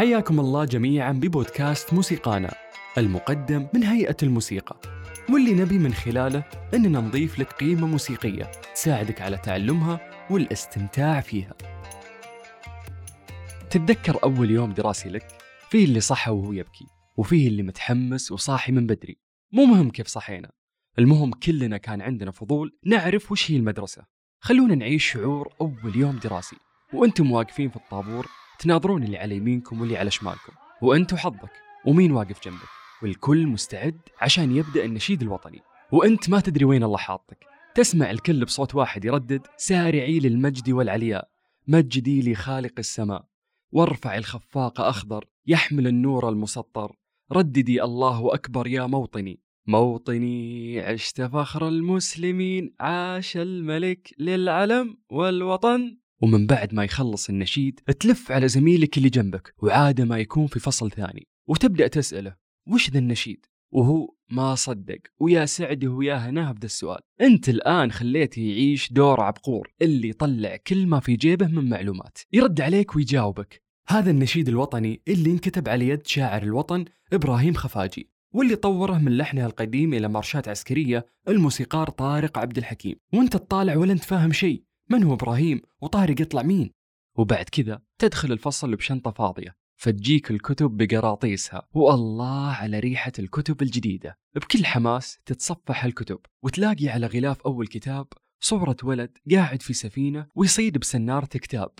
حياكم الله جميعا ببودكاست موسيقانا المقدم من هيئة الموسيقى واللي نبي من خلاله أننا نضيف لك قيمة موسيقية تساعدك على تعلمها والاستمتاع فيها. تتذكر أول يوم دراسي لك؟ فيه اللي صحى وهو يبكي وفيه اللي متحمس وصاحي من بدري. مو مهم كيف صحينا المهم كلنا كان عندنا فضول نعرف وش هي المدرسة. خلونا نعيش شعور أول يوم دراسي وأنتم واقفين في الطابور تناظرون اللي على يمينكم واللي على شمالكم وأنت وحظك ومين واقف جنبك؟ والكل مستعد عشان يبدأ النشيد الوطني. وأنت ما تدري وين الله حاطك. تسمع الكل بصوت واحد يردد سارعي للمجد والعلياء. مجدي لخالق السماء. وارفع الخفاق أخضر يحمل النور المسطر. رددي الله أكبر يا موطني. موطني عشت فخر المسلمين عاش الملك للعلم والوطن. ومن بعد ما يخلص النشيد تلف على زميلك اللي جنبك وعادة ما يكون في فصل ثاني. وتبدأ تسأله وش ذا النشيد؟ وهو ما صدق. ويا سعده ويا هناه بدا السؤال. أنت الآن خليته يعيش دور عبقور اللي يطلع كل ما في جيبه من معلومات يرد عليك ويجاوبك. هذا النشيد الوطني اللي انكتب على يد شاعر الوطن إبراهيم خفاجي واللي طوره من لحنها القديم إلى مارشات عسكرية الموسيقار طارق عبد الحكيم. وأنت تطالع ولا انت فاهم شيء. من هو إبراهيم؟ وطارق يطلع مين؟ وبعد كذا تدخل الفصل بشنطة فاضية فتجيك الكتب بقراطيسها. والله على ريحة الكتب الجديدة. بكل حماس تتصفح الكتب وتلاقي على غلاف أول كتاب صورة ولد قاعد في سفينة ويصيد بسنارة كتاب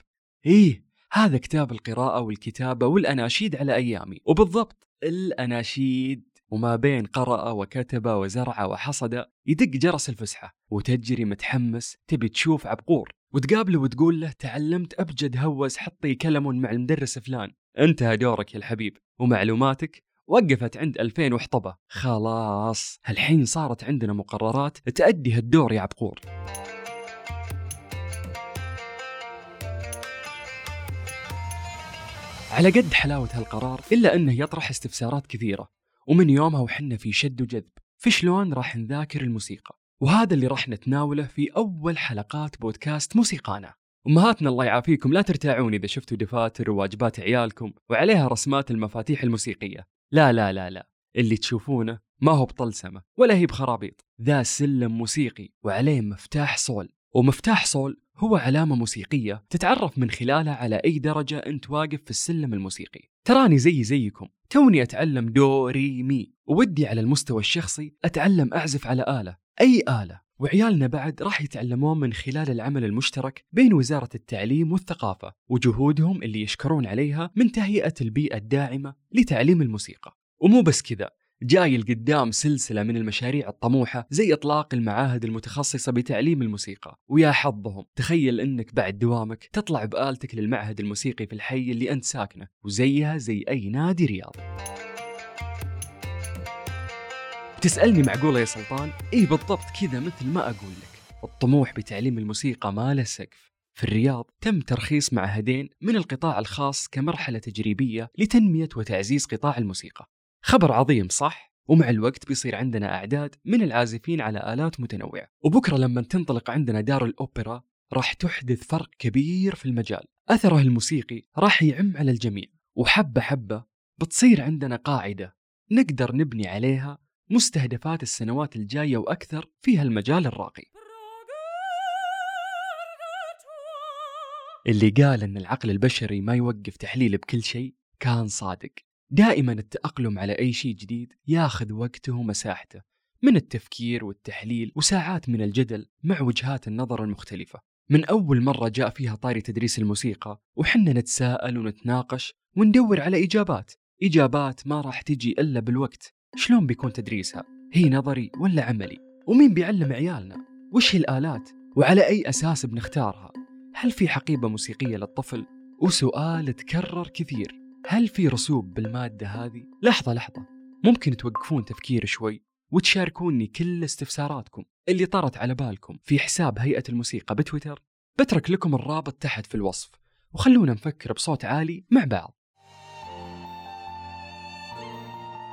إيه هذا كتاب القراءة والكتابة والأناشيد على أيامي. وبالضبط الأناشيد وما بين قرأ وكتب وزرع وحصد يدق جرس الفسحة. وتجري متحمس تبي تشوف عبقور. وتقابله وتقول له تعلمت أبجد هوس حطي كلم مع المدرس فلان. انتهى دورك يا الحبيب. ومعلوماتك وقفت عند 2000 وحطبة. خلاص الحين صارت عندنا مقررات تأدي هالدور يا عبقور. على قد حلاوة هالقرار إلا أنه يطرح استفسارات كثيرة. ومن يومها وحنا في شد وجذب في شلون راح نذاكر الموسيقى؟ وهذا اللي راح نتناوله في أول حلقات بودكاست موسيقانا. أمهاتنا الله يعافيكم لا ترتاعون إذا شفتوا دفاتر وواجبات عيالكم وعليها رسمات المفاتيح الموسيقية. لا لا لا لا اللي تشوفونه ما هو بطلسمة ولا هي بخرابيط. ذا سلم موسيقي وعليه مفتاح صول. ومفتاح صول هو علامة موسيقية تتعرف من خلالها على أي درجة أنت واقف في السلم الموسيقي. تراني زي زيكم توني أتعلم دو ري مي وودي على المستوى الشخصي أتعلم أعزف على آلة أي آلة. وعيالنا بعد راح يتعلمون من خلال العمل المشترك بين وزارة التعليم والثقافة وجهودهم اللي يشكرون عليها من تهيئة البيئة الداعمة لتعليم الموسيقى. ومو بس كذا جاي القدام سلسلة من المشاريع الطموحة زي إطلاق المعاهد المتخصصة بتعليم الموسيقى. ويا حظهم تخيل أنك بعد دوامك تطلع بآلتك للمعهد الموسيقي في الحي اللي أنت ساكنه وزيها زي أي نادي رياضي. تسألني معقولة يا سلطان؟ إيه بالضبط كذا مثل ما أقول لك. الطموح بتعليم الموسيقى ما له سقف. في الرياض تم ترخيص معهدين من القطاع الخاص كمرحلة تجريبية لتنمية وتعزيز قطاع الموسيقى. خبر عظيم صح؟ ومع الوقت بيصير عندنا أعداد من العازفين على آلات متنوعة. وبكرة لما تنطلق عندنا دار الأوبرا راح تحدث فرق كبير في المجال. أثره الموسيقي راح يعم على الجميع. وحبة حبة بتصير عندنا قاعدة نقدر نبني عليها مستهدفات السنوات الجاية وأكثر في هالمجال الراقي. اللي قال أن العقل البشري ما يوقف تحليل بكل شيء كان صادق. دائما التأقلم على أي شيء جديد ياخذ وقته ومساحته من التفكير والتحليل وساعات من الجدل مع وجهات النظر المختلفة من أول مرة جاء فيها طاري تدريس الموسيقى وحنا نتساءل ونتناقش وندور على إجابات إجابات ما راح تجي إلا بالوقت شلون بيكون تدريسها؟ هي نظري ولا عملي؟ ومين بيعلم عيالنا؟ وش هي الآلات؟ وعلى أي أساس بنختارها؟ هل في حقيبة موسيقية للطفل؟ وسؤال تكرر كثير هل في رسوب بالمادة هذه؟ لحظة لحظة. ممكن توقفون تفكير شوي وتشاركوني كل استفساراتكم اللي طرت على بالكم في حساب هيئة الموسيقى بتويتر. بترك لكم الرابط تحت في الوصف وخلونا نفكر بصوت عالي مع بعض.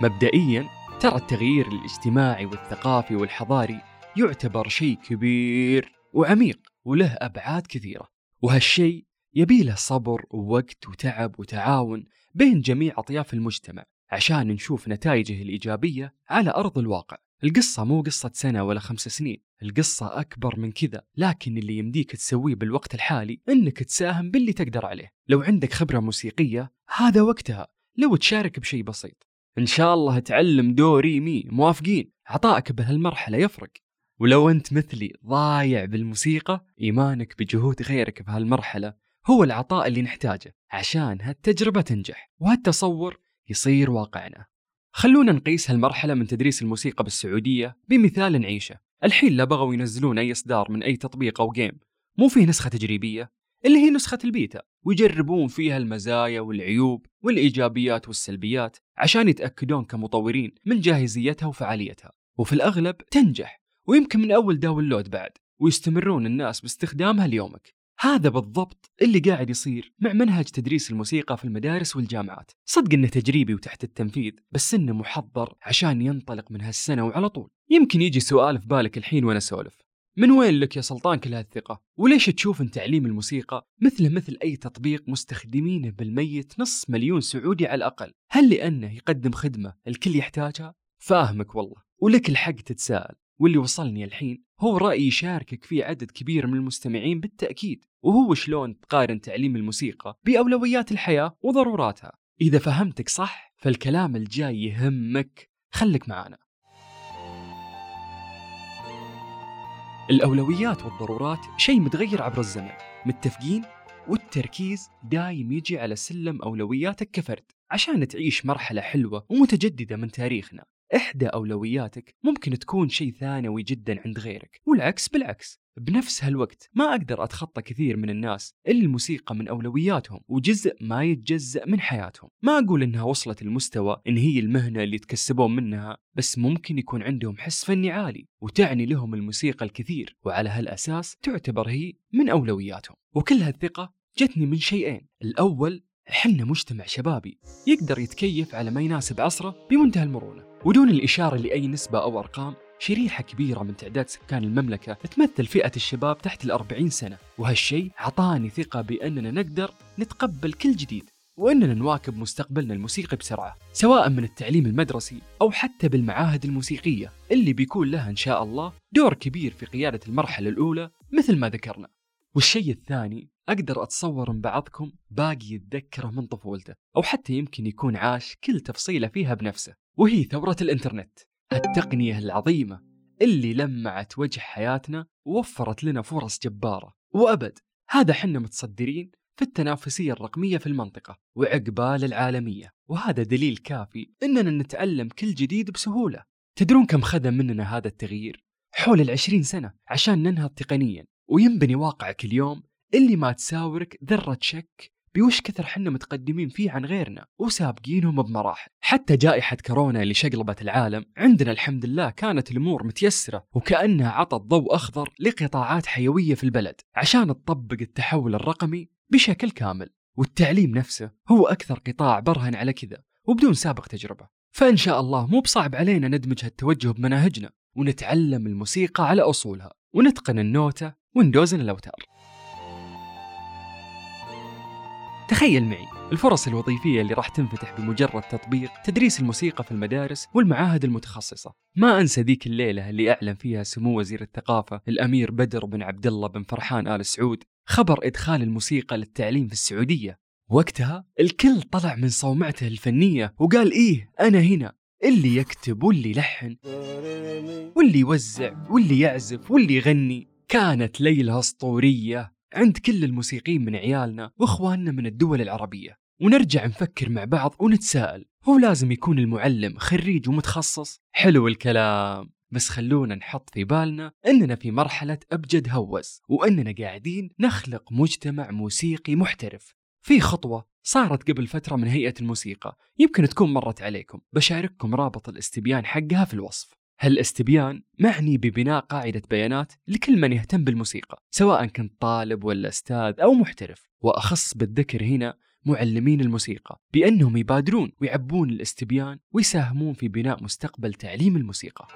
مبدئيا ترى التغيير الاجتماعي والثقافي والحضاري يعتبر شيء كبير وعميق وله أبعاد كثيرة. وهالشيء يبيله صبر ووقت وتعب وتعاون بين جميع أطياف المجتمع عشان نشوف نتائجه الإيجابية على أرض الواقع. القصة مو قصة سنة ولا خمس سنين القصة أكبر من كذا لكن اللي يمديك تسويه بالوقت الحالي إنك تساهم باللي تقدر عليه. لو عندك خبرة موسيقية هذا وقتها. لو تشارك بشيء بسيط. إن شاء الله تعلم دوري مي. موافقين؟ عطائك بهالمرحلة يفرق. ولو أنت مثلي ضايع بالموسيقى إيمانك بجهود غيرك بهالمرحلة هو العطاء اللي نحتاجه عشان هالتجربة تنجح وهالتصور يصير واقعنا. خلونا نقيس هالمرحلة من تدريس الموسيقى بالسعودية بمثال نعيشه. الحين لا بغوا ينزلون أي إصدار من أي تطبيق أو game مو فيه نسخة تجريبية اللي هي نسخة البيتا. ويجربون فيها المزايا والعيوب والإيجابيات والسلبيات عشان يتأكدون كمطورين من جاهزيتها وفعاليتها. وفي الأغلب تنجح ويمكن من أول داونلود بعد ويستمرون الناس باستخدامها ليومك. هذا بالضبط اللي قاعد يصير مع منهج تدريس الموسيقى في المدارس والجامعات صدق إنه تجريبي وتحت التنفيذ بس إنه محضر عشان ينطلق من هالسنة وعلى طول يمكن يجي سؤال في بالك الحين وأنا أسولف من وين لك يا سلطان كل هالثقة؟ وليش تشوف إن تعليم الموسيقى مثله مثل أي تطبيق مستخدمينه بالميت نص مليون سعودي على الأقل؟ هل لأنه يقدم خدمة الكل يحتاجها؟ فاهمك والله، ولك الحق تتساءل، واللي وصلني الحين هو رأي يشاركك فيه عدد كبير من المستمعين بالتأكيد، وهو شلون تقارن تعليم الموسيقى بأولويات الحياة وضروراتها. إذا فهمتك صح فالكلام الجاي يهمك، خلك معانا. الأولويات والضرورات شيء متغير عبر الزمن متفقين؟ والتركيز دايم يجي على سلم أولوياتك كفرد عشان تعيش مرحلة حلوة ومتجددة من تاريخنا إحدى أولوياتك ممكن تكون شيء ثانوي جدا عند غيرك والعكس بالعكس. بنفس هالوقت ما أقدر أتخطى كثير من الناس اللي الموسيقى من أولوياتهم وجزء ما يتجزأ من حياتهم. ما أقول إنها وصلت المستوى إن هي المهنة اللي يتكسبون منها بس ممكن يكون عندهم حس فني عالي وتعني لهم الموسيقى الكثير وعلى هالأساس تعتبر هي من أولوياتهم. وكل هالثقة جتني من شيئين. الأول حنا مجتمع شبابي يقدر يتكيف على ما يناسب عصره بمنتهى المرونة ودون الإشارة لأي نسبة أو أرقام شريحة كبيرة من تعداد سكان المملكة تمثل فئة الشباب تحت الأربعين سنة وهالشيء عطاني ثقة بأننا نقدر نتقبل كل جديد وأننا نواكب مستقبلنا الموسيقي بسرعة سواء من التعليم المدرسي أو حتى بالمعاهد الموسيقية اللي بيكون لها إن شاء الله دور كبير في قيادة المرحلة الأولى مثل ما ذكرنا. والشيء الثاني أقدر أتصور أن بعضكم باقي يتذكره من طفولته أو حتى يمكن يكون عاش كل تفصيلة فيها بنفسه وهي ثورة الإنترنت. التقنية العظيمة اللي لمعت وجه حياتنا ووفرت لنا فرص جبارة. وأبد هذا حنا متصدرين في التنافسية الرقمية في المنطقة وعقبال العالمية. وهذا دليل كافي أننا نتعلم كل جديد بسهولة. تدرون كم خذ مننا هذا التغيير؟ حول العشرين سنة عشان ننهض تقنيا. وينبني واقعك اليوم اللي ما تساورك ذرة شك بوش كثر حنا متقدمين فيه عن غيرنا وسابقينهم بمراحل. حتى جائحة كورونا اللي شقلبت العالم عندنا الحمد لله كانت الأمور متيسرة وكأنها عطت ضوء أخضر لقطاعات حيوية في البلد عشان تطبق التحول الرقمي بشكل كامل. والتعليم نفسه هو أكثر قطاع برهن على كذا وبدون سابق تجربة. فإن شاء الله مو بصعب علينا ندمج هالتوجه بمناهجنا ونتعلم الموسيقى على أصولها ونتقن النوتة وندوزن الأوتار. تخيل معي الفرص الوظيفية اللي راح تنفتح بمجرد تطبيق تدريس الموسيقى في المدارس والمعاهد المتخصصة. ما أنسى ذيك الليلة اللي أعلن فيها سمو وزير الثقافة الأمير بدر بن عبد الله بن فرحان آل سعود خبر إدخال الموسيقى للتعليم في السعودية. وقتها الكل طلع من صومعته الفنية وقال إيه أنا هنا اللي يكتب واللي يلحن واللي يوزع واللي يعزف واللي يغني. كانت ليلة أسطورية. عند كل الموسيقيين من عيالنا وإخواننا من الدول العربية. ونرجع نفكر مع بعض ونتساءل هو لازم يكون المعلم خريج ومتخصص؟ حلو الكلام بس خلونا نحط في بالنا إننا في مرحلة أبجد هوس وإننا قاعدين نخلق مجتمع موسيقي محترف. في خطوة صارت قبل فترة من هيئة الموسيقى يمكن تكون مرت عليكم بشارككم رابط الاستبيان حقها في الوصف. هالأستبيان معني ببناء قاعدة بيانات لكل من يهتم بالموسيقى سواء كنت طالب ولا أستاذ أو محترف. وأخص بالذكر هنا معلمين الموسيقى بأنهم يبادرون ويعبون الأستبيان ويساهمون في بناء مستقبل تعليم الموسيقى.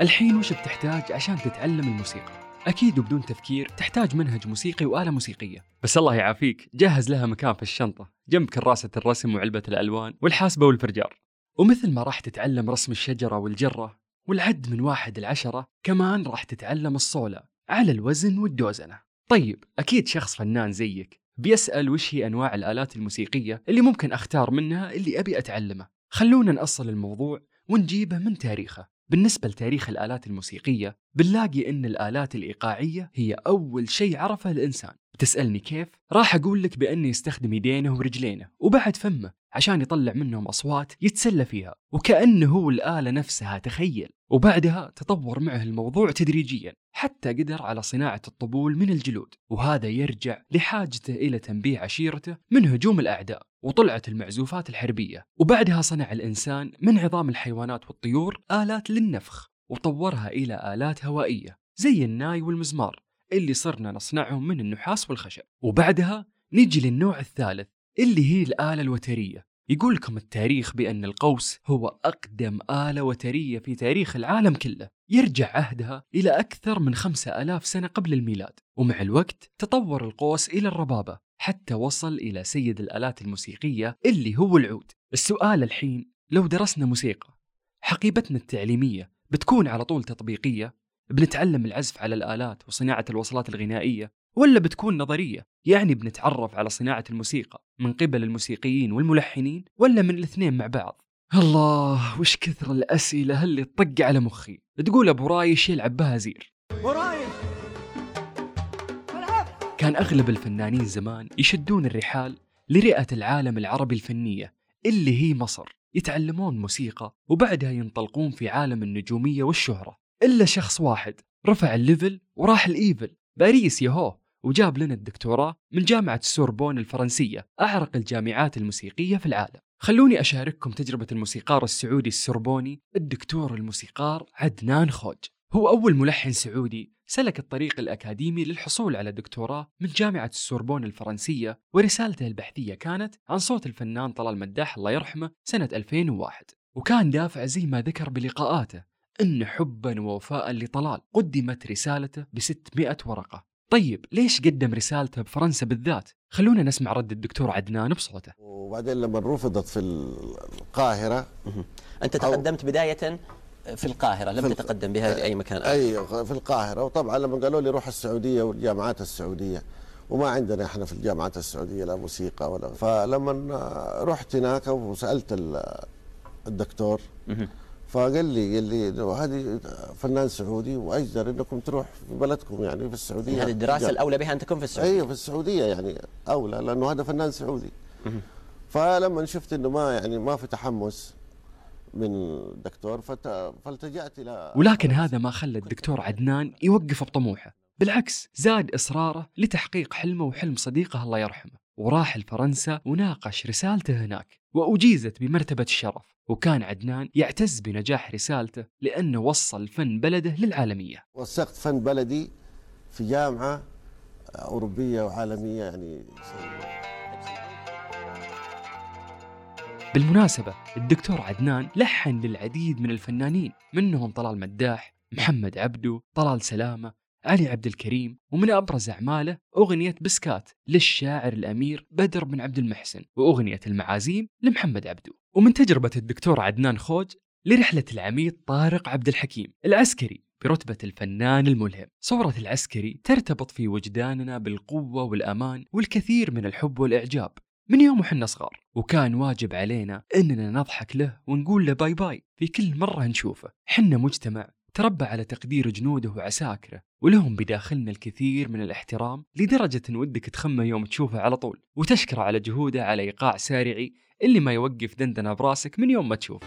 الحين وش بتحتاج عشان تتعلم الموسيقى؟ أكيد وبدون تفكير تحتاج منهج موسيقي وآلة موسيقية. بس الله يعافيك جهز لها مكان في الشنطة جنب كراسة الرسم وعلبة الألوان والحاسبة والفرجار. ومثل ما راح تتعلم رسم الشجرة والجرة والعد من واحد لعشرة كمان راح تتعلم الصولة على الوزن والدوزنة. طيب أكيد شخص فنان زيك بيسأل وش هي أنواع الآلات الموسيقية اللي ممكن أختار منها اللي أبي أتعلمه؟ خلونا نأصل الموضوع ونجيبه من تاريخه. بالنسبة لتاريخ الآلات الموسيقية بنلاقي أن الآلات الإيقاعية هي أول شيء عرفه الإنسان. تسألني كيف؟ راح أقول لك بأنه يستخدم يدينه ورجلينه وبعد فمه عشان يطلع منهم أصوات يتسلى فيها وكأنه هو الآلة نفسها تخيل. وبعدها تطور معه الموضوع تدريجيا حتى قدر على صناعة الطبول من الجلود. وهذا يرجع لحاجته إلى تنبيه عشيرته من هجوم الأعداء وطلعت المعزوفات الحربية. وبعدها صنع الإنسان من عظام الحيوانات والطيور آلات للنفخ وطورها إلى آلات هوائية زي الناي والمزمار. اللي صرنا نصنعهم من النحاس والخشب. وبعدها نجي للنوع الثالث اللي هي الآلة الوترية. يقول لكم التاريخ بأن القوس هو أقدم آلة وترية في تاريخ العالم كله. يرجع عهدها إلى أكثر من خمسة ألاف سنة قبل الميلاد. ومع الوقت تطور القوس إلى الربابة حتى وصل إلى سيد الآلات الموسيقية اللي هو العود. السؤال الحين لو درسنا موسيقى حقيبتنا التعليمية بتكون على طول تطبيقية؟ بنتعلم العزف على الآلات وصناعة الوصلات الغنائية ولا بتكون نظرية؟ يعني بنتعرف على صناعة الموسيقى من قبل الموسيقيين والملحنين ولا من الاثنين مع بعض؟ الله وش كثر الأسئلة اللي تطق على مخي. تقول أبو رايش يلعب بها زير كان أغلب الفنانين زمان يشدون الرحال لرئة العالم العربي الفنية اللي هي مصر. يتعلمون موسيقى وبعدها ينطلقون في عالم النجومية والشهرة. إلا شخص واحد. رفع ال level وراح الإيفل. باريس يهو وجاب لنا الدكتوراه من جامعة السوربون الفرنسية أعرق الجامعات الموسيقية في العالم. خلوني أشارككم تجربة الموسيقار السعودي السوربوني الدكتور الموسيقار عدنان خوج. هو أول ملحن سعودي سلك الطريق الأكاديمي للحصول على دكتوراه من جامعة السوربون الفرنسية ورسالته البحثية كانت عن صوت الفنان طلال مداح الله يرحمه سنة 2001 وكان دافع زي ما ذكر بلقاءاته. أن حبا ووفاء لطلال. قدمت رسالته ب 600 ورقة. طيب ليش قدم رسالته بفرنسا بالذات؟ خلونا نسمع رد الدكتور عدنان بصوته. وبعدين لما رفضت في القاهرة أنت تقدمت بداية في القاهرة لم تتقدم بها في أي مكان آخر. أي في القاهرة. وطبعا لما قالوا لي روح السعودية والجامعات السعودية وما عندنا إحنا في الجامعات السعودية لا موسيقى ولا. فلما رحت هناك وسألت الدكتور فقال لي قال لي هذه فنان سعودي وأجدر إنكم تروح في بلدكم يعني في السعودية. هذه الدراسة الأولى بها أن تكون في السعودية. أيوه في السعودية يعني أولى لأنه هذا فنان سعودي. فلما شفت إنه ما يعني ما في تحمس من الدكتور فالتجأت إلى ولكن هذا ما خلى الدكتور عدنان يوقف بطموحه. بالعكس زاد إصراره لتحقيق حلمه وحلم صديقه الله يرحمه. وراح لفرنسا وناقش رسالته هناك وأجيزت بمرتبة الشرف. وكان عدنان يعتز بنجاح رسالته لأنه وصل فن بلده للعالمية. وثقت فن بلدي في جامعة أوروبية وعالمية يعني. بالمناسبة الدكتور عدنان لحن للعديد من الفنانين منهم طلال مداح محمد عبدو طلال سلامة علي عبد الكريم ومن أبرز أعماله أغنية بسكات للشاعر الأمير بدر بن عبد المحسن وأغنية المعازيم لمحمد عبدو ومن تجربة الدكتور عدنان خوج لرحلة العميد طارق عبد الحكيم العسكري برتبة الفنان الملهم. صورة العسكري ترتبط في وجداننا بالقوة والأمان والكثير من الحب والإعجاب من يوم وحنا صغار. وكان واجب علينا إننا نضحك له ونقول له bye bye. في كل مرة نشوفه حنا مجتمع تربى على تقدير جنوده وعساكره ولهم بداخلنا الكثير من الاحترام لدرجة إن ودك تخمه يوم تشوفه على طول وتشكره على جهوده على إيقاع سارعي اللي ما يوقف دندنه براسك من يوم ما تشوفه.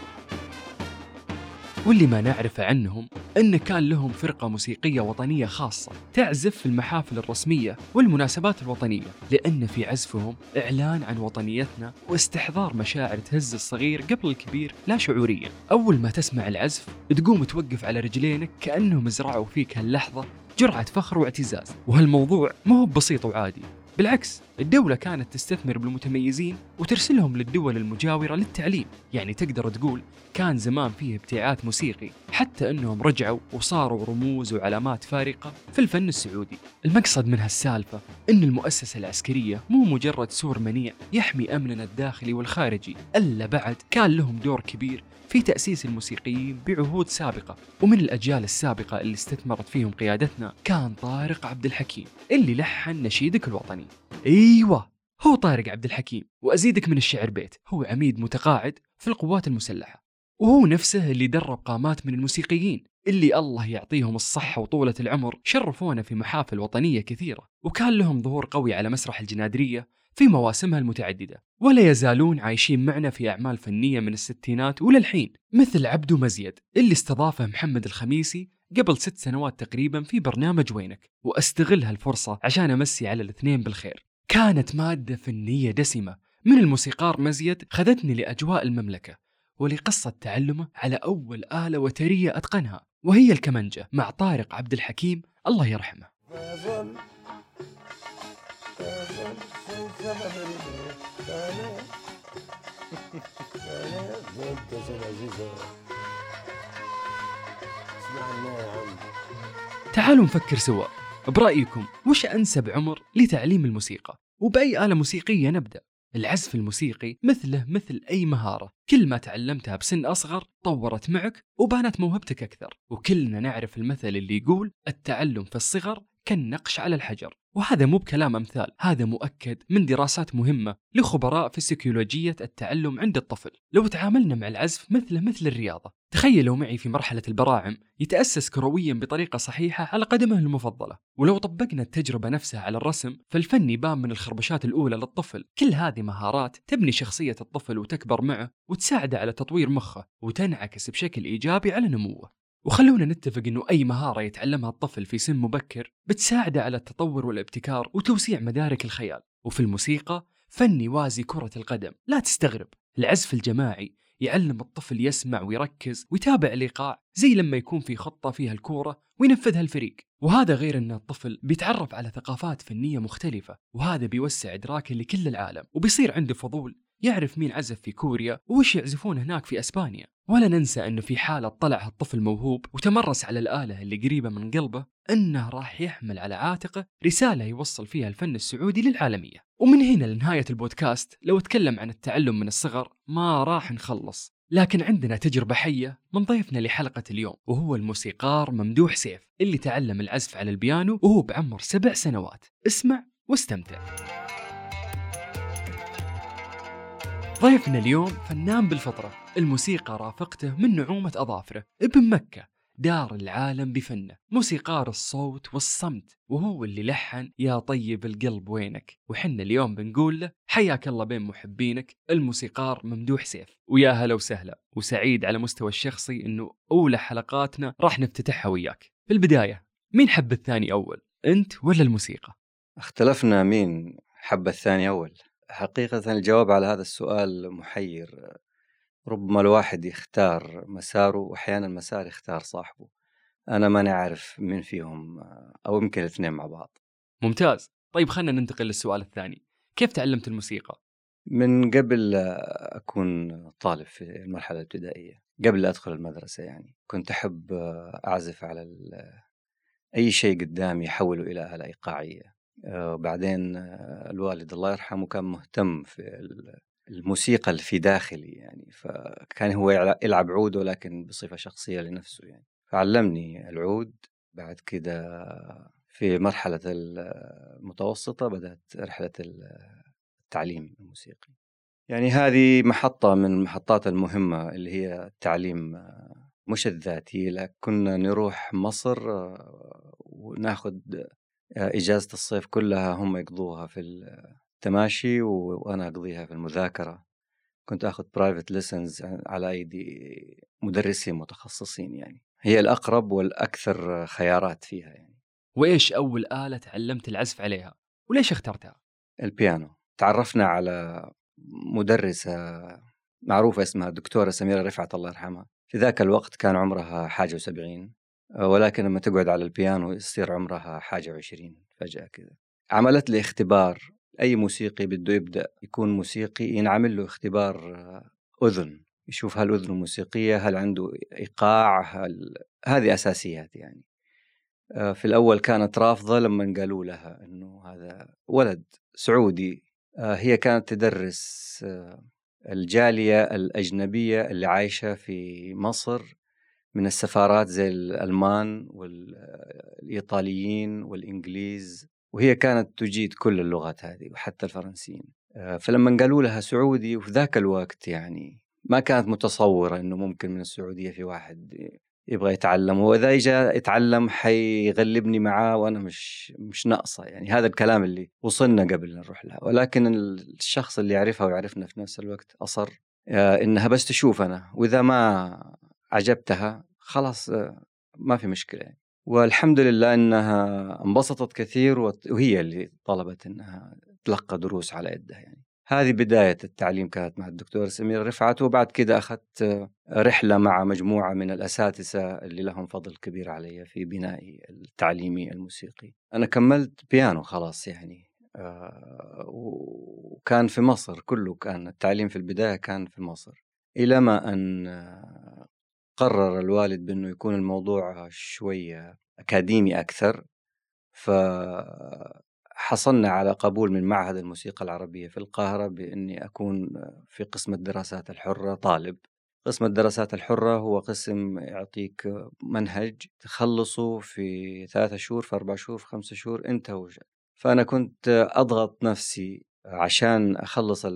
واللي ما نعرفه عنهم أن كان لهم فرقة موسيقية وطنية خاصة تعزف في المحافل الرسمية والمناسبات الوطنية لأن في عزفهم إعلان عن وطنيتنا واستحضار مشاعر تهز الصغير قبل الكبير لا شعوريا. أول ما تسمع العزف تقوم توقف على رجلينك كأنهم زرعوا فيك هاللحظة جرعة فخر واعتزاز وهالموضوع ما هو بسيط وعادي. بالعكس الدولة كانت تستثمر بالمتميزين وترسلهم للدول المجاورة للتعليم. يعني تقدر تقول كان زمان فيه ابتعاث موسيقي حتى أنهم رجعوا وصاروا رموز وعلامات فارقة في الفن السعودي. المقصد من هالسالفة أن المؤسسة العسكرية مو مجرد سور منيع يحمي أمننا الداخلي والخارجي ألا بعد كان لهم دور كبير في تأسيس الموسيقيين بعهود سابقة ومن الأجيال السابقة اللي استثمرت فيهم قيادتنا كان طارق عبد الحكيم اللي لحن نشيدك الوطني. أيوة هو طارق عبد الحكيم وأزيدك من الشعر بيت هو عميد متقاعد في القوات المسلحة. وهو نفسه اللي درب قامات من الموسيقيين اللي الله يعطيهم الصحة وطولة العمر شرفونا في محافل وطنية كثيرة وكان لهم ظهور قوي على مسرح الجنادرية في مواسمها المتعددة ولا يزالون عايشين معنا في أعمال فنية من الستينات وللحين مثل عبدو مزيد اللي استضافه محمد الخميسي قبل ست سنوات تقريبا في برنامج وينك وأستغل هالفرصة عشان أمسي على الاثنين بالخير. كانت مادة فنية دسمة من الموسيقار مزيد خذتني لأجواء المملكة ولقصة تعلمه على أول آلة وترية أتقنها وهي الكمنجة مع طارق عبد الحكيم الله يرحمه. تعالوا نفكر سوا. برأيكم وش أنسب عمر لتعليم الموسيقى؟ وبأي آلة موسيقية نبدأ؟ العزف الموسيقي مثله مثل أي مهارة. كل ما تعلمتها بسن أصغر طورت معك وبانت موهبتك أكثر. وكلنا نعرف المثل اللي يقول التعلم في الصغر كالنقش على الحجر. وهذا مو بكلام أمثال هذا مؤكد من دراسات مهمة لخبراء في سيكولوجية التعلم عند الطفل. لو تعاملنا مع العزف مثله مثل الرياضة تخيلوا معي في مرحلة البراعم يتأسس كرويا بطريقة صحيحة على قدمه المفضلة. ولو طبقنا التجربة نفسها على الرسم فالفن يبان من الخربشات الأولى للطفل. كل هذه مهارات تبني شخصية الطفل وتكبر معه وتساعده على تطوير مخه وتنعكس بشكل إيجابي على نموه. وخلونا نتفق إنه أي مهارة يتعلمها الطفل في سن مبكر بتساعده على التطور والابتكار وتوسيع مدارك الخيال، وفي الموسيقى فن يوازي كرة القدم، لا تستغرب، العزف الجماعي يعلم الطفل يسمع ويركز ويتابع الايقاع زي لما يكون في خطة فيها الكورة وينفذها الفريق، وهذا غير إن الطفل بيتعرف على ثقافات فنية مختلفة، وهذا بيوسع إدراكه لكل العالم، وبيصير عنده فضول يعرف مين عزف في كوريا وش يعزفون هناك في إسبانيا. ولا ننسى إنه في حالة طلع هالطفل موهوب وتمرس على الآلة اللي قريبة من قلبه إنه راح يحمل على عاتقه رسالة يوصل فيها الفن السعودي للعالمية. ومن هنا لنهاية البودكاست لو أتكلم عن التعلم من الصغر ما راح نخلص. لكن عندنا تجربة حية من ضيفنا لحلقة اليوم وهو الموسيقار ممدوح سيف اللي تعلم العزف على البيانو وهو بعمر سبع سنوات. اسمع واستمتع. ضيفنا اليوم فنان بالفطرة. الموسيقى رافقته من نعومة أظافره. ابن مكة دار العالم بفنه. موسيقار الصوت والصمت وهو اللي لحن يا طيب القلب وينك وحنا اليوم بنقول له حياك الله بين محبينك الموسيقار ممدوح سيف. ويا هلا وسهلا. وسعيد على مستوى الشخصي إنه أولى حلقاتنا راح نفتتحها وياك. في البداية مين حب الثاني أول أنت ولا الموسيقى؟ اختلفنا مين حب الثاني أول. حقيقة الجواب على هذا السؤال محير. ربما الواحد يختار مساره وأحيانا المسار يختار صاحبه. أنا ما نعرف من فيهم أو يمكن الاثنين مع بعض. ممتاز. طيب خلينا ننتقل للسؤال الثاني. كيف تعلمت الموسيقى؟ من قبل أكون طالب في المرحلة الابتدائية. قبل أدخل المدرسة يعني. كنت أحب أعزف على أي شيء قدامي أحوله إلى آلة إيقاعية وبعدين الوالد الله يرحمه كان مهتم في الموسيقى اللي في داخلي يعني فكان هو يلعب عود ولكن بصفة شخصية لنفسه يعني. فعلمني العود بعد كده في مرحلة المتوسطة بدأت رحلة التعليم الموسيقي. يعني هذه محطة من المحطات المهمة اللي هي التعليم مش الذاتي لكن كنا نروح مصر وناخذ إجازة الصيف كلها هم يقضوها في التماشي وأنا أقضيها في المذاكرة. كنت أخذ private lessons على أيدي مدرسين متخصصين يعني. هي الأقرب والأكثر خيارات فيها يعني. وإيش أول آلة تعلمت العزف عليها؟ وليش اخترتها؟ البيانو. تعرفنا على مدرسة معروفة اسمها الدكتورة سميرة رفعت الله يرحمها. في ذاك الوقت كان عمرها حاجة وسبعين. ولكن لما تقعد على البيانو يصير عمرها حاجة وعشرين فجأة كذا. عملت لي اختبار. أي موسيقي بده يبدأ يكون موسيقي ينعمل له اختبار آه، أذن. يشوف هل أذنه موسيقية هل عنده إيقاع هل هذه أساسيات يعني. آه، في الأول كانت رافضة لما قالوا لها إنه هذا ولد سعودي. آه، هي كانت تدرس الجالية الأجنبية اللي عايشة في مصر. من السفارات زي الألمان والايطاليين والإنجليز وهي كانت تجيد كل اللغات هذه وحتى الفرنسيين. آه، فلما قالوا لها سعودي وفي ذاك الوقت يعني ما كانت متصورة إنه ممكن من السعودية في واحد يبغى يتعلم وإذا اجى يتعلم حيغلبني معاه وأنا مش مش ناقصة. يعني هذا الكلام اللي وصلنا قبل نروح لها. ولكن الشخص اللي يعرفها ويعرفنا في نفس الوقت أصر آه، إنها بس تشوف أنا وإذا ما عجبتها خلاص آه، ما في مشكلة. يعني. والحمد لله إنها انبسطت كثير وهي اللي طلبت إنها تلقى دروس على يدها يعني. هذه بداية التعليم كانت مع الدكتور سمير رفعت وبعد كده أخذت رحلة مع مجموعة من الأساتذة اللي لهم فضل كبير علي في بنائي التعليمي الموسيقي. أنا كملت بيانو خلاص يعني آه، وكان في مصر كله كان التعليم في البداية كان في مصر. إلى ما أن قرر الوالد بأنه يكون الموضوع شوية أكاديمي أكثر فحصلنا على قبول من معهد الموسيقى العربية في القاهرة بأني أكون في قسم الدراسات الحرة طالب. قسم الدراسات الحرة هو قسم يعطيك منهج تخلصه في ثلاثة شهور في أربع شهور في خمسة شهور أنت وجد. فأنا كنت أضغط نفسي عشان أخلص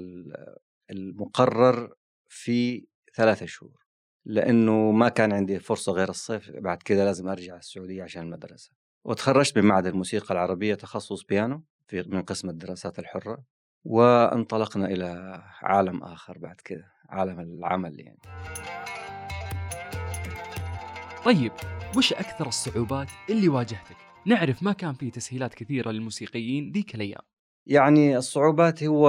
المقرر في ثلاثة شهور. لأنه ما كان عندي فرصة غير الصيف بعد كذا لازم أرجع السعودية عشان المدرسة. وتخرجت من معهد الموسيقى العربية تخصص بيانو في من قسم الدراسات الحرة وانطلقنا إلى عالم آخر بعد كذا عالم العمل يعني. طيب وش أكثر الصعوبات اللي واجهتك؟ نعرف ما كان في تسهيلات كثيرة للموسيقيين ذيك الأيام. يعني الصعوبات هو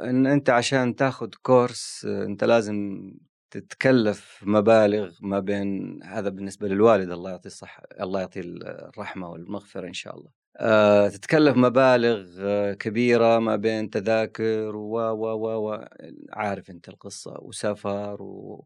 إن أنت عشان تاخذ كورس أنت لازم تتكلف مبالغ ما بين هذا بالنسبة للوالد الله يعطيه الصحه الله يعطيه الرحمة والمغفرة إن شاء الله. أه تتكلف مبالغ كبيرة ما بين تذاكر و و و و عارف أنت القصة وسفر و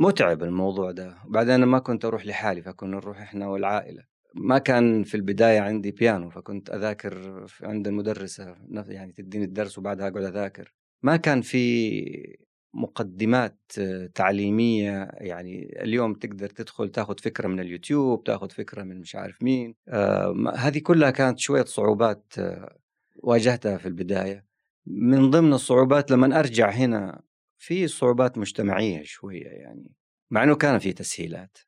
متعب الموضوع ده. وبعدين ما كنت أروح لحالي فكنا نروح إحنا والعائلة. ما كان في البداية عندي بيانو فكنت أذاكر عند المدرسة يعني تديني الدرس وبعدها أقعد أذاكر. ما كان في مقدمات تعليمية يعني اليوم تقدر تدخل تاخذ فكرة من اليوتيوب تاخذ فكرة من مش عارف مين. آه هذه كلها كانت شوية صعوبات آه واجهتها في البداية. من ضمن الصعوبات لما أرجع هنا في صعوبات مجتمعية شوية يعني مع إنه كان في تسهيلات.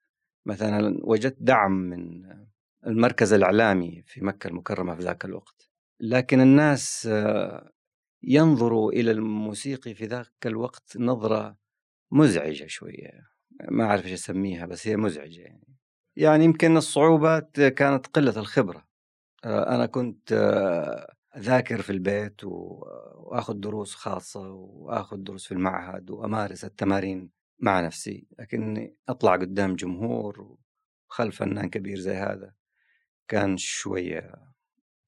مثلا وجدت دعم من المركز الإعلامي في مكة المكرمة في ذاك الوقت. لكن الناس آه ينظر إلى الموسيقي في ذاك الوقت نظرة مزعجة شوية. ما أعرف إيش أسميها بس هي مزعجة يعني. يعني يمكن الصعوبات كانت قلة الخبرة. آه، أنا كنت آه، أذاكر في البيت وآخذ دروس خاصة وآخذ دروس في المعهد وأمارس التمارين مع نفسي. لكني أطلع قدام جمهور وخلف فنان كبير زي هذا كان شوية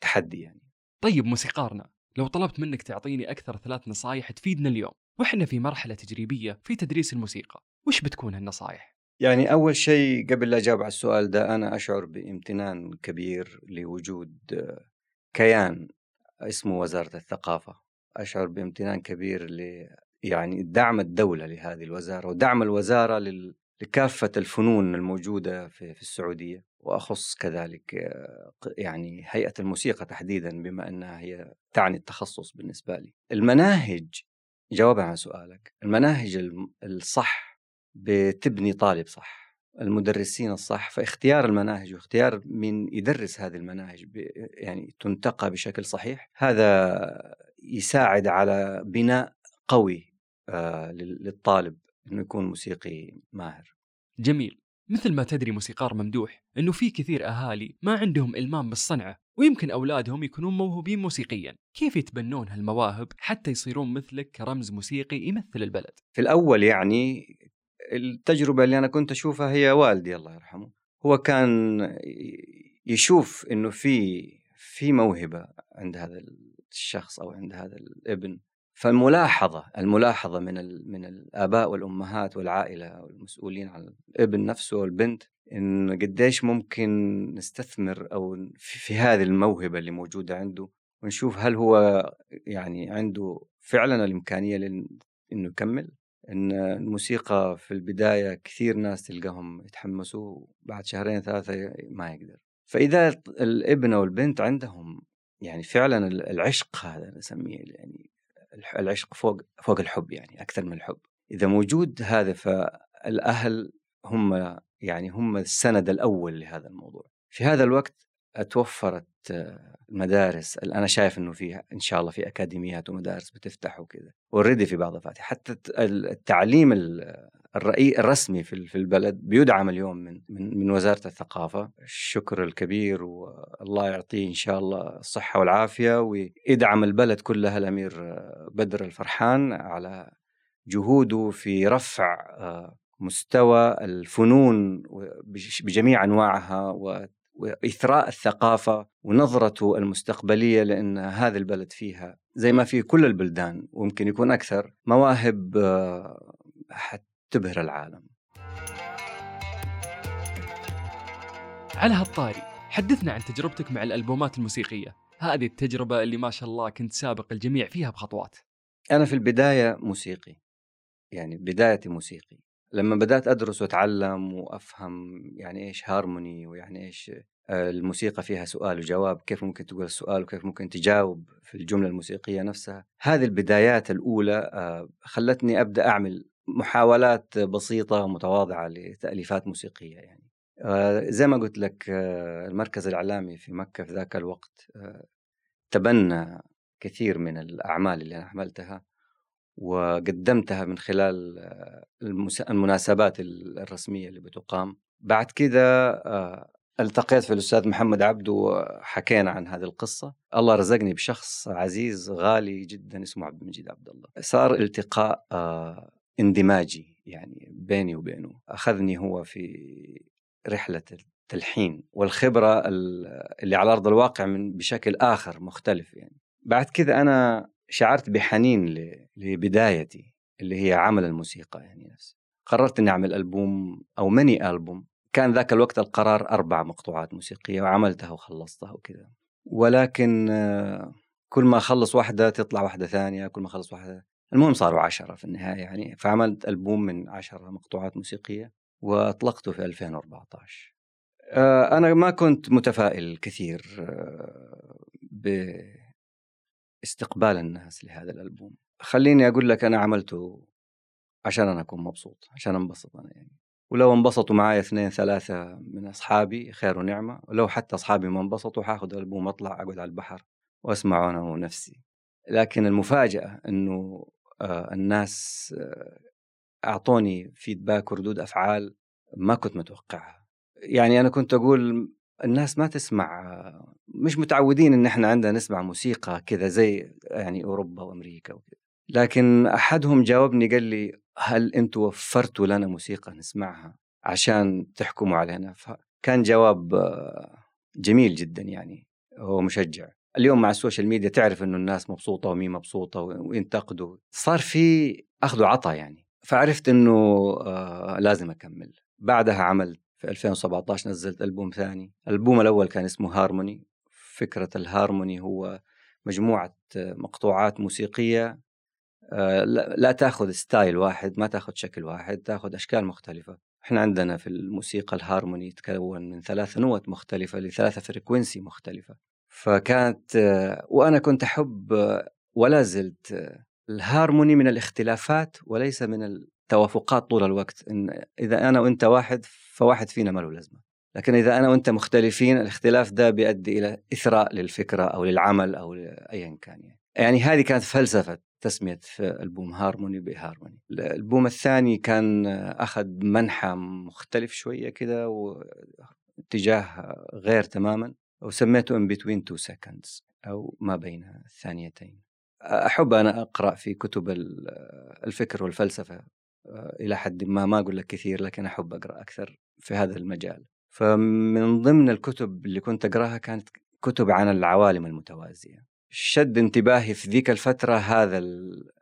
تحدي يعني. طيب موسيقارنا لو طلبت منك تعطيني أكثر ثلاث نصايح تفيدنا اليوم وإحنا في مرحلة تجريبية في تدريس الموسيقى وش بتكون هالنصايح؟ يعني أول شيء قبل لا أجاوب على السؤال ده أنا أشعر بامتنان كبير لوجود كيان اسمه وزارة الثقافة أشعر بامتنان كبير ل يعني دعم الدولة لهذه الوزارة ودعم الوزارة. لكافة الفنون الموجودة في, في السعودية وأخص كذلك يعني هيئة الموسيقى تحديدا بما أنها هي تعني التخصص بالنسبة لي. المناهج جوابا على سؤالك المناهج الصح بتبني طالب صح المدرسين الصح فاختيار المناهج واختيار من يدرس هذه المناهج يعني تنتقى بشكل صحيح هذا يساعد على بناء قوي للطالب إنه يكون موسيقي ماهر. جميل. مثل ما تدري موسيقار ممدوح إنه في كثير أهالي ما عندهم إلمام بالصنعة ويمكن أولادهم يكونون موهوبين موسيقيا، كيف يتبنون هالمواهب حتى يصيرون مثلك كرمز موسيقي يمثل البلد؟ في الأول يعني التجربة اللي أنا كنت أشوفها هي والدي الله يرحمه، هو كان يشوف إنه في في موهبة عند هذا الشخص أو عند هذا الابن فالملاحظة الملاحظة من من الآباء والأمهات والعائلة والمسؤولين عن الابن نفسه والبنت إن قديش ممكن نستثمر أو في, في هذه الموهبة اللي موجودة عنده ونشوف هل هو يعني عنده فعلا الإمكانية إنه يكمل؟ إن الموسيقى في البداية كثير ناس تلقاهم يتحمسوا بعد شهرين ثلاثة ما يقدر. فإذا الابن أو البنت عندهم يعني فعلا العشق هذا نسميه يعني العشق فوق فوق الحب يعني أكثر من الحب. إذا موجود هذا فالأهل هم يعني هم السند الأول لهذا الموضوع. في هذا الوقت توفرت مدارس أنا شايف إنه في إن شاء الله في أكاديميات ومدارس بتفتح وكذا. اوريدي في بعض الفاتح حتى التعليم الرئي الرسمي في في البلد بيدعم اليوم من من من وزارة الثقافة. الشكر الكبير والله يعطيه إن شاء الله الصحة والعافية ويدعم البلد كلها الأمير بدر الفرحان على جهوده في رفع آه، مستوى الفنون بجميع أنواعها وإثراء الثقافة ونظرته المستقبلية لأن هذا البلد فيها زي ما في كل البلدان ويمكن يكون أكثر مواهب آه، حتبهر العالم. على هالطاري حدثنا عن تجربتك مع الألبومات الموسيقية، هذه التجربة اللي ما شاء الله كنت سابق الجميع فيها بخطوات. أنا في البداية موسيقي. يعني بدايتي موسيقي. لما بدأت أدرس وأتعلم وأفهم يعني إيش هارموني ويعني إيش آه، الموسيقى فيها سؤال وجواب كيف ممكن تقول السؤال وكيف ممكن تجاوب في الجملة الموسيقية نفسها هذه البدايات الأولى آه، خلتني أبدأ أعمل محاولات بسيطة ومتواضعة لتأليفات موسيقية يعني. آه، زي ما قلت لك المركز الإعلامي في مكة في ذاك الوقت تبنى كثير من الأعمال اللي أنا عملتها وقدمتها من خلال المناسبات الرسمية اللي بتقام. بعد آه، التقيت في الأستاذ محمد عبده وحكينا عن هذه القصة. الله رزقني بشخص عزيز غالي جدا اسمه عبد المجيد عبد الله. صار التقاء آه، اندماجي يعني بيني وبينه. أخذني هو في رحلة التلحين والخبرة اللي على أرض الواقع من بشكل آخر مختلف يعني. بعد كذا أنا شعرت بحنين لبدايتي اللي هي عمل الموسيقى يعني نفسه. قررت إني أعمل ألبوم أو ماني ألبوم. كان ذاك الوقت القرار أربع مقطوعات موسيقية وعملتها وخلصتها وكذا. ولكن كل ما أخلص واحدة تطلع واحدة ثانية كل ما أخلص واحدة المهم صاروا عشرة في النهاية يعني فعملت ألبوم من عشرة مقطوعات موسيقية وأطلقته في 2014 آه، أنا ما كنت متفائل كثير آه، استقبال الناس لهذا الألبوم. خليني أقول لك أنا عملته عشان أنا أكون مبسوط عشان أنبسط أنا يعني. ولو انبسطوا معي اثنين ثلاثة من أصحابي خير ونعمة. ولو حتى أصحابي ما انبسطوا حاخذ الألبوم أطلع أقعد على البحر وأسمعه أنا ونفسي. لكن المفاجأة أنه الناس آه أعطوني فيدباك وردود أفعال ما كنت متوقعها. يعني أنا كنت أقول الناس ما تسمع مش متعودين إن إحنا عندنا نسمع موسيقى كذا زي يعني أوروبا وأمريكا وكذا. لكن أحدهم جاوبني قال لي هل أنتم وفرتوا لنا موسيقى نسمعها عشان تحكموا علينا؟ فكان جواب جميل جدا يعني هو مشجع. اليوم مع ال social media تعرف إنه الناس مبسوطة ومي مبسوطة وينتقدوا. صار في اخذ وعطاء يعني. فعرفت إنه آه لازم أكمل. بعدها عملت في 2017 نزلت ألبوم ثاني. الألبوم الأول كان اسمه هارموني. فكرة الهارموني هو مجموعة مقطوعات موسيقية آه، لا تأخذ style واحد ما تأخذ شكل واحد تأخذ أشكال مختلفة. إحنا عندنا في الموسيقى الهارموني يتكون من ثلاث نوت مختلفة لثلاثة frequency مختلفة. فكانت وأنا كنت آه، ولا زلت الهارموني من الاختلافات وليس من التوافقات طول الوقت. إن إذا أنا وأنت واحد فواحد فينا ما له لازمة. لكن إذا أنا وأنت مختلفين الاختلاف ده بيؤدي إلى إثراء للفكرة أو للعمل أو ايا كان يعني. يعني هذه كانت فلسفة تسمية ألبوم هارموني بهارموني. البوم الثاني كان أخذ منحى مختلف شوية كده واتجاه غير تماما. وسميته in between two seconds أو ما بين الثانيتين أحب أنا أقرأ في كتب الفكر والفلسفة إلى حد ما ما أقول لك كثير لكن أحب أقرأ أكثر في هذا المجال. فمن ضمن الكتب اللي كنت أقرأها كانت كتب عن العوالم المتوازية. شد انتباهي في ذيك الفترة هذا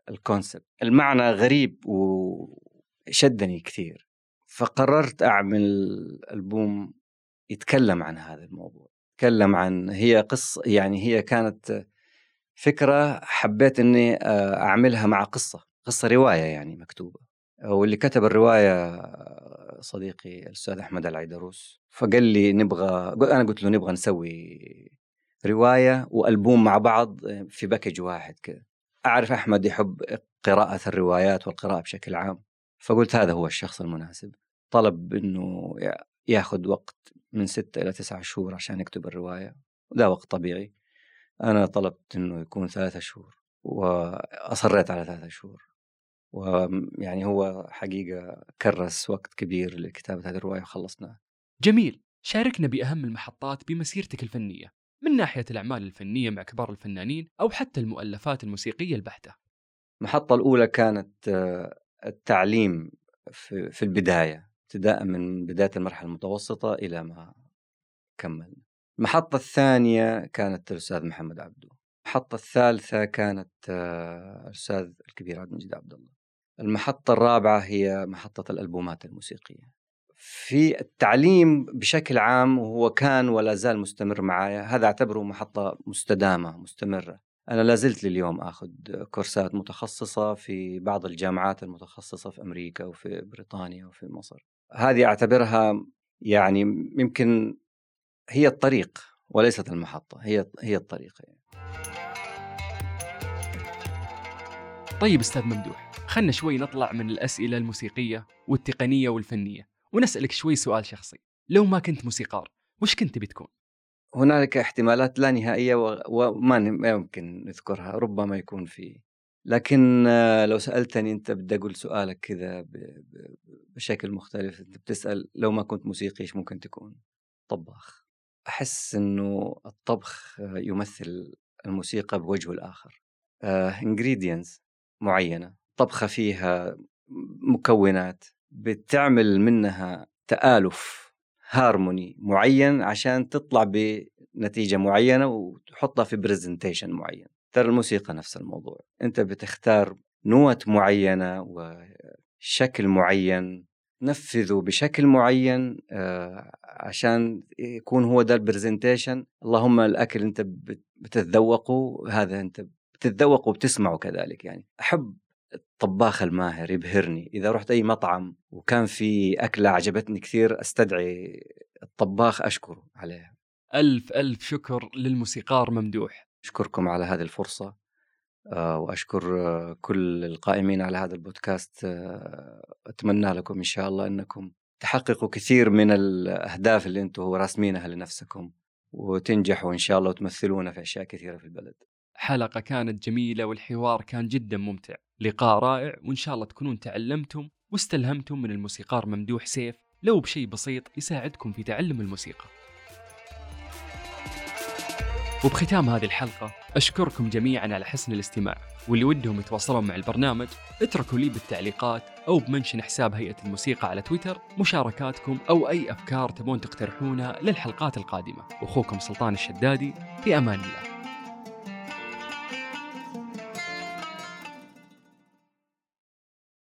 الكونسبت المعنى غريب وشدني كثير. فقررت أعمل ألبوم يتكلم عن هذا الموضوع. يتكلم عن هي قصة يعني هي كانت فكرة حبيت أني آه، أعملها مع قصة قصة رواية يعني مكتوبة. واللي كتب الرواية صديقي الأستاذ أحمد العيدروس فقال لي نبغى أنا قلت له نبغى نسوي رواية وألبوم مع بعض في باكج واحد كذا أعرف أحمد يحب قراءة الروايات والقراءة بشكل عام فقلت هذا هو الشخص المناسب. طلب أنه ياخذ وقت من ستة إلى تسعة شهور عشان يكتب الرواية وده وقت طبيعي. أنا طلبت أنه يكون ثلاثة شهور وأصريت على ثلاثة شهور. ويعني هو حقيقة كرس وقت كبير لكتابة هذه الرواية وخلصناها. جميل. شاركنا بأهم المحطات بمسيرتك الفنية من ناحية الأعمال الفنية مع كبار الفنانين أو حتى المؤلفات الموسيقية البحتة؟ المحطة الأولى كانت آه، التعليم في البداية. ابتداء من بداية المرحلة المتوسطة إلى ما كملنا المحطة الثانية كانت الأستاذ محمد عبدو المحطة الثالثة كانت آه، الأستاذ الكبير عبد المجيد عبد الله. المحطة الرابعة هي محطة الألبومات الموسيقية. في التعليم بشكل عام وهو كان ولا زال مستمر معايا. هذا أعتبره محطة مستدامة مستمرة. أنا لا زلت لليوم أخذ كورسات متخصصة في بعض الجامعات المتخصصة في أمريكا وفي بريطانيا وفي مصر. هذه أعتبرها يعني يمكن هي الطريق وليست المحطة هي هي الطريق يعني. طيب أستاذ ممدوح خلنا شوي نطلع من الأسئلة الموسيقية والتقنية والفنية ونسألك شوي سؤال شخصي لو ما كنت موسيقار وش كنت بتكون؟ هنالك احتمالات لا نهائية وما يمكن نذكرها ربما يكون في لكن آه، لو سألتني أنت بدي أقول سؤالك كذا بشكل مختلف أنت بتسأل لو ما كنت موسيقي إيش ممكن تكون؟ طباخ. أحس أنه الطبخ يمثل الموسيقى بوجهه الآخر. انجريدينتس آه، معينة. طبخة فيها مكونات بتعمل منها تآلف هارموني معين عشان تطلع بنتيجة معينة وتحطها في presentation معين. ترى الموسيقى نفس الموضوع. أنت بتختار نوت معينة وشكل معين نفذه بشكل معين آه، عشان يكون هو ده ال presentation اللهم الأكل أنت بتتذوقه هذا أنت بتتذوقه وبتسمعه كذلك يعني. أحب الطباخ الماهر يبهرني. إذا رحت أي مطعم وكان في أكلة عجبتني كثير أستدعي الطباخ أشكره عليها. ألف ألف شكر للموسيقار ممدوح. أشكركم على هذه الفرصة آه، وأشكر آه، كل القائمين على هذا البودكاست آه، أتمنى لكم إن شاء الله أنكم تحققوا كثير من الأهداف اللي أنتم راسمينها لنفسكم وتنجحوا إن شاء الله وتمثلونا في أشياء كثيرة في البلد. حلقة كانت جميلة والحوار كان جدا ممتع، لقاء رائع وإن شاء الله تكونون تعلمتم واستلهمتم من الموسيقار ممدوح سيف لو بشيء بسيط يساعدكم في تعلم الموسيقى. وبختام هذه الحلقة أشكركم جميعا على حسن الاستماع واللي ودهم يتواصلون مع البرنامج اتركوا لي بالتعليقات أو بمنشن حساب هيئة الموسيقى على تويتر مشاركاتكم أو أي أفكار تبون تقترحونها للحلقات القادمة. أخوكم سلطان الشدادي في أمان الله.